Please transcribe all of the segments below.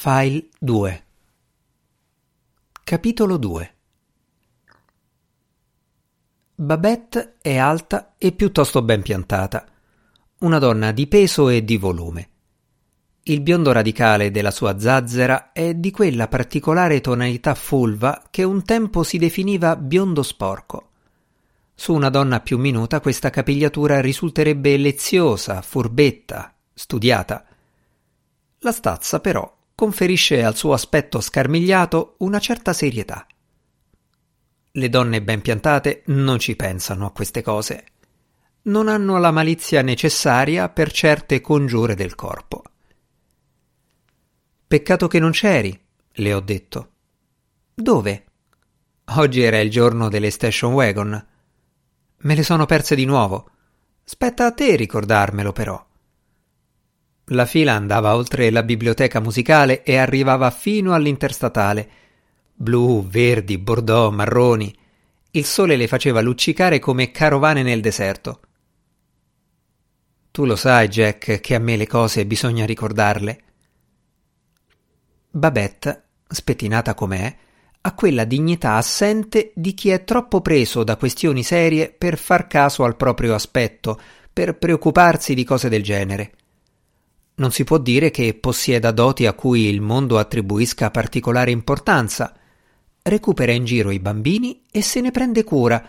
File 2 Capitolo 2 Babette è alta e piuttosto ben piantata, una donna di peso e di volume. Il biondo radicale della sua zazzera è di quella particolare tonalità fulva che un tempo si definiva biondo sporco. Su una donna più minuta questa capigliatura risulterebbe leziosa, furbetta, studiata. La stazza, però, conferisce al suo aspetto scarmigliato una certa serietà. Le donne ben piantate non ci pensano a queste cose. Non hanno la malizia necessaria per certe congiure del corpo. Peccato che non c'eri, le ho detto. Dove? Oggi era il giorno delle station wagon. Me le sono perse di nuovo. Spetta a te ricordarmelo, però. La fila andava oltre la biblioteca musicale e arrivava fino all'interstatale. Blu, verdi, bordeaux, marroni. Il sole le faceva luccicare come carovane nel deserto. Tu lo sai, Jack, che a me le cose bisogna ricordarle. Babette, spettinata com'è, ha quella dignità assente di chi è troppo preso da questioni serie per far caso al proprio aspetto, per preoccuparsi di cose del genere. Non si può dire che possieda doti a cui il mondo attribuisca particolare importanza. Recupera in giro i bambini e se ne prende cura.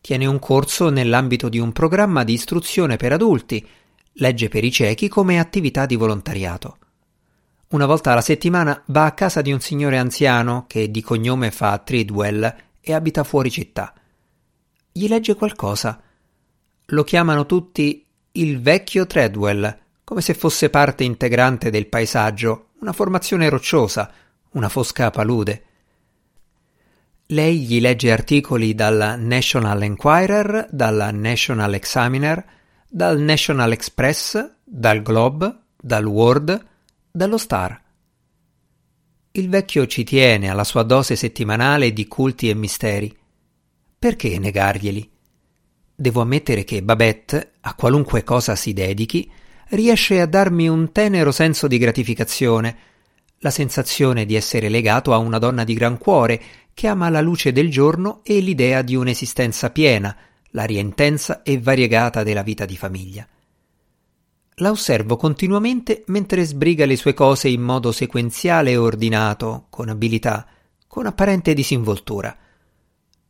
Tiene un corso nell'ambito di un programma di istruzione per adulti. Legge per i ciechi come attività di volontariato. Una volta alla settimana va a casa di un signore anziano che di cognome fa Tridwell e abita fuori città. Gli legge qualcosa. Lo chiamano tutti il vecchio Treadwell come se fosse parte integrante del paesaggio, una formazione rocciosa, una fosca palude. Lei gli legge articoli dal National Enquirer, dalla National Examiner, dal National Express, dal Globe, dal World, dallo Star. Il vecchio ci tiene alla sua dose settimanale di culti e misteri. Perché negarglieli? Devo ammettere che Babette, a qualunque cosa si dedichi, riesce a darmi un tenero senso di gratificazione, la sensazione di essere legato a una donna di gran cuore che ama la luce del giorno e l'idea di un'esistenza piena, l'aria intensa e variegata della vita di famiglia. La osservo continuamente mentre sbriga le sue cose in modo sequenziale e ordinato, con abilità, con apparente disinvoltura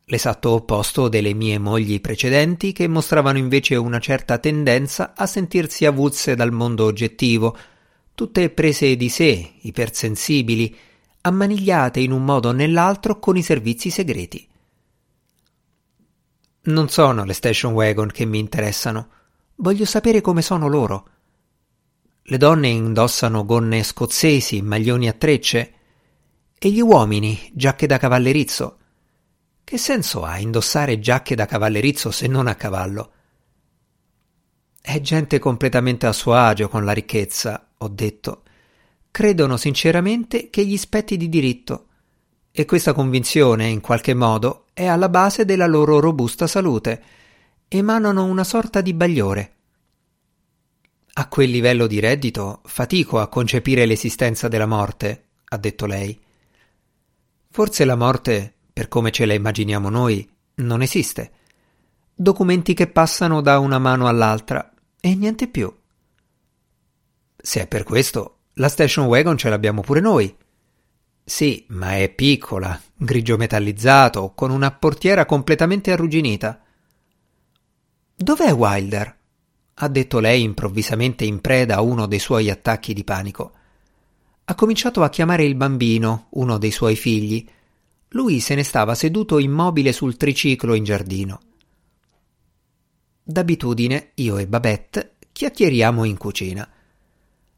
l'esatto opposto delle mie mogli precedenti che mostravano invece una certa tendenza a sentirsi avulse dal mondo oggettivo, tutte prese di sé, ipersensibili, ammanigliate in un modo o nell'altro con i servizi segreti. Non sono le station wagon che mi interessano, voglio sapere come sono loro. Le donne indossano gonne scozzesi, maglioni a trecce, e gli uomini giacche da cavallerizzo. Che senso ha indossare giacche da cavallerizzo se non a cavallo? È gente completamente a suo agio con la ricchezza, ho detto. Credono sinceramente che gli spetti di diritto. E questa convinzione, in qualche modo, è alla base della loro robusta salute. Emanano una sorta di bagliore. A quel livello di reddito fatico a concepire l'esistenza della morte, ha detto lei. Forse la morte per come ce la immaginiamo noi, non esiste. Documenti che passano da una mano all'altra e niente più. Se è per questo, la station wagon ce l'abbiamo pure noi. Sì, ma è piccola, grigio metallizzato, con una portiera completamente arrugginita. Dov'è Wilder? ha detto lei improvvisamente in preda a uno dei suoi attacchi di panico. Ha cominciato a chiamare il bambino, uno dei suoi figli, lui se ne stava seduto immobile sul triciclo in giardino. D'abitudine io e Babette chiacchieriamo in cucina.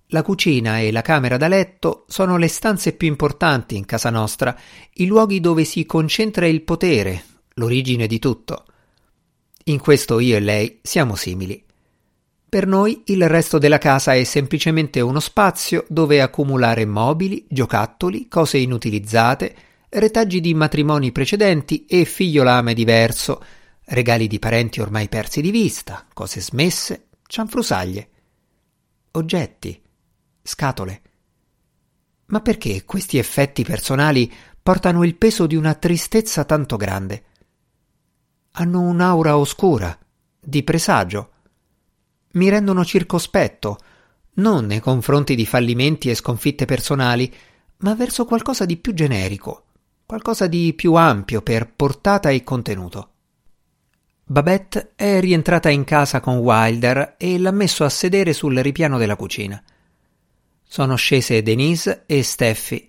La cucina e la camera da letto sono le stanze più importanti in casa nostra, i luoghi dove si concentra il potere, l'origine di tutto. In questo io e lei siamo simili. Per noi il resto della casa è semplicemente uno spazio dove accumulare mobili, giocattoli, cose inutilizzate, retaggi di matrimoni precedenti e figliolame diverso, regali di parenti ormai persi di vista, cose smesse, cianfrusaglie, oggetti, scatole. Ma perché questi effetti personali portano il peso di una tristezza tanto grande? Hanno un'aura oscura, di presagio. Mi rendono circospetto, non nei confronti di fallimenti e sconfitte personali, ma verso qualcosa di più generico, qualcosa di più ampio per portata e contenuto. Babette è rientrata in casa con Wilder e l'ha messo a sedere sul ripiano della cucina. Sono scese Denise e Steffi.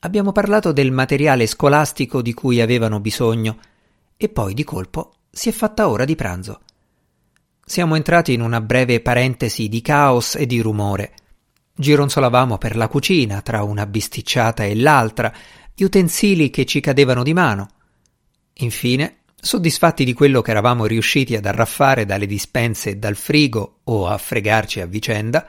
Abbiamo parlato del materiale scolastico di cui avevano bisogno e poi di colpo si è fatta ora di pranzo. Siamo entrati in una breve parentesi di caos e di rumore. Gironzolavamo per la cucina tra una bisticciata e l'altra, gli utensili che ci cadevano di mano. Infine Soddisfatti di quello che eravamo riusciti ad arraffare dalle dispense e dal frigo o a fregarci a vicenda,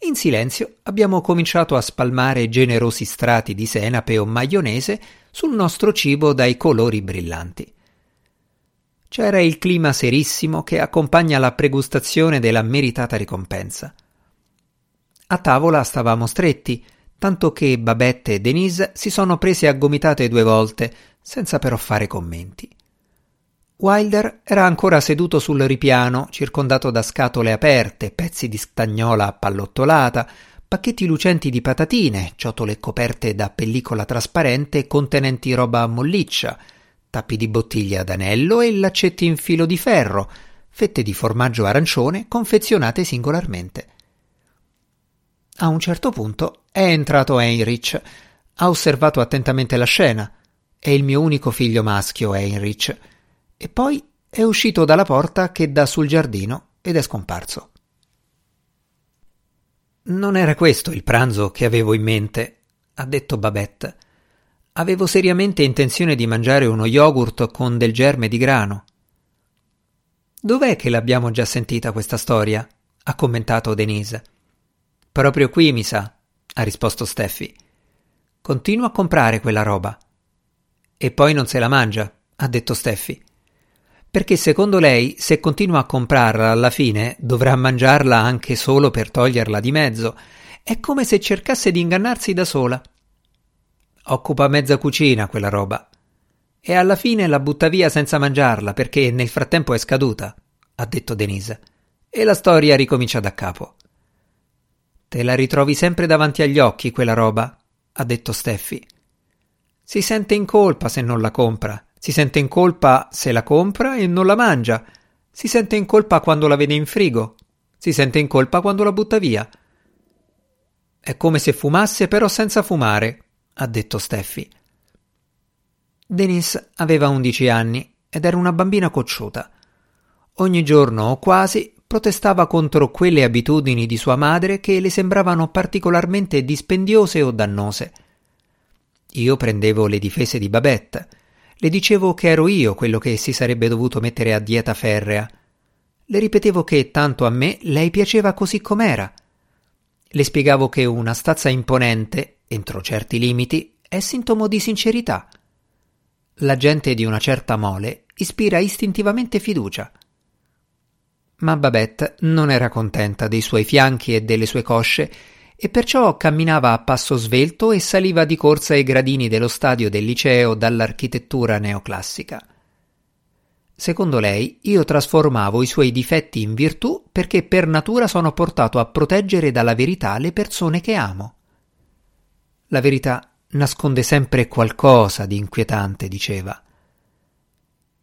in silenzio abbiamo cominciato a spalmare generosi strati di senape o maionese sul nostro cibo dai colori brillanti. C'era il clima serissimo che accompagna la pregustazione della meritata ricompensa. A tavola stavamo stretti, tanto che Babette e Denise si sono prese a gomitate due volte, senza però fare commenti. Wilder era ancora seduto sul ripiano, circondato da scatole aperte, pezzi di stagnola appallottolata, pacchetti lucenti di patatine, ciotole coperte da pellicola trasparente contenenti roba molliccia, tappi di bottiglie ad anello e laccetti in filo di ferro, fette di formaggio arancione confezionate singolarmente. A un certo punto è entrato Heinrich. Ha osservato attentamente la scena. È il mio unico figlio maschio, Heinrich e poi è uscito dalla porta che dà sul giardino ed è scomparso. Non era questo il pranzo che avevo in mente, ha detto Babette. Avevo seriamente intenzione di mangiare uno yogurt con del germe di grano. Dov'è che l'abbiamo già sentita questa storia? ha commentato Denise. Proprio qui, mi sa, ha risposto Steffi. Continua a comprare quella roba. E poi non se la mangia, ha detto Steffi perché secondo lei se continua a comprarla alla fine dovrà mangiarla anche solo per toglierla di mezzo. È come se cercasse di ingannarsi da sola. Occupa mezza cucina quella roba. E alla fine la butta via senza mangiarla perché nel frattempo è scaduta, ha detto Denise. E la storia ricomincia da capo. Te la ritrovi sempre davanti agli occhi quella roba, ha detto Steffi. Si sente in colpa se non la compra si sente in colpa se la compra e non la mangia. Si sente in colpa quando la vede in frigo. Si sente in colpa quando la butta via. È come se fumasse però senza fumare, ha detto Steffi. Denise aveva undici anni ed era una bambina cocciuta. Ogni giorno o quasi protestava contro quelle abitudini di sua madre che le sembravano particolarmente dispendiose o dannose. Io prendevo le difese di Babette le dicevo che ero io quello che si sarebbe dovuto mettere a dieta ferrea. Le ripetevo che tanto a me lei piaceva così com'era. Le spiegavo che una stazza imponente, entro certi limiti, è sintomo di sincerità. La gente di una certa mole ispira istintivamente fiducia. Ma Babette non era contenta dei suoi fianchi e delle sue cosce e perciò camminava a passo svelto e saliva di corsa ai gradini dello stadio del liceo dall'architettura neoclassica. Secondo lei, io trasformavo i suoi difetti in virtù perché per natura sono portato a proteggere dalla verità le persone che amo. La verità nasconde sempre qualcosa di inquietante, diceva.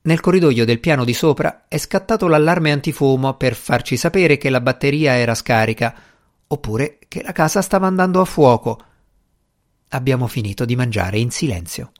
Nel corridoio del piano di sopra è scattato l'allarme antifumo per farci sapere che la batteria era scarica oppure che la casa stava andando a fuoco. Abbiamo finito di mangiare in silenzio.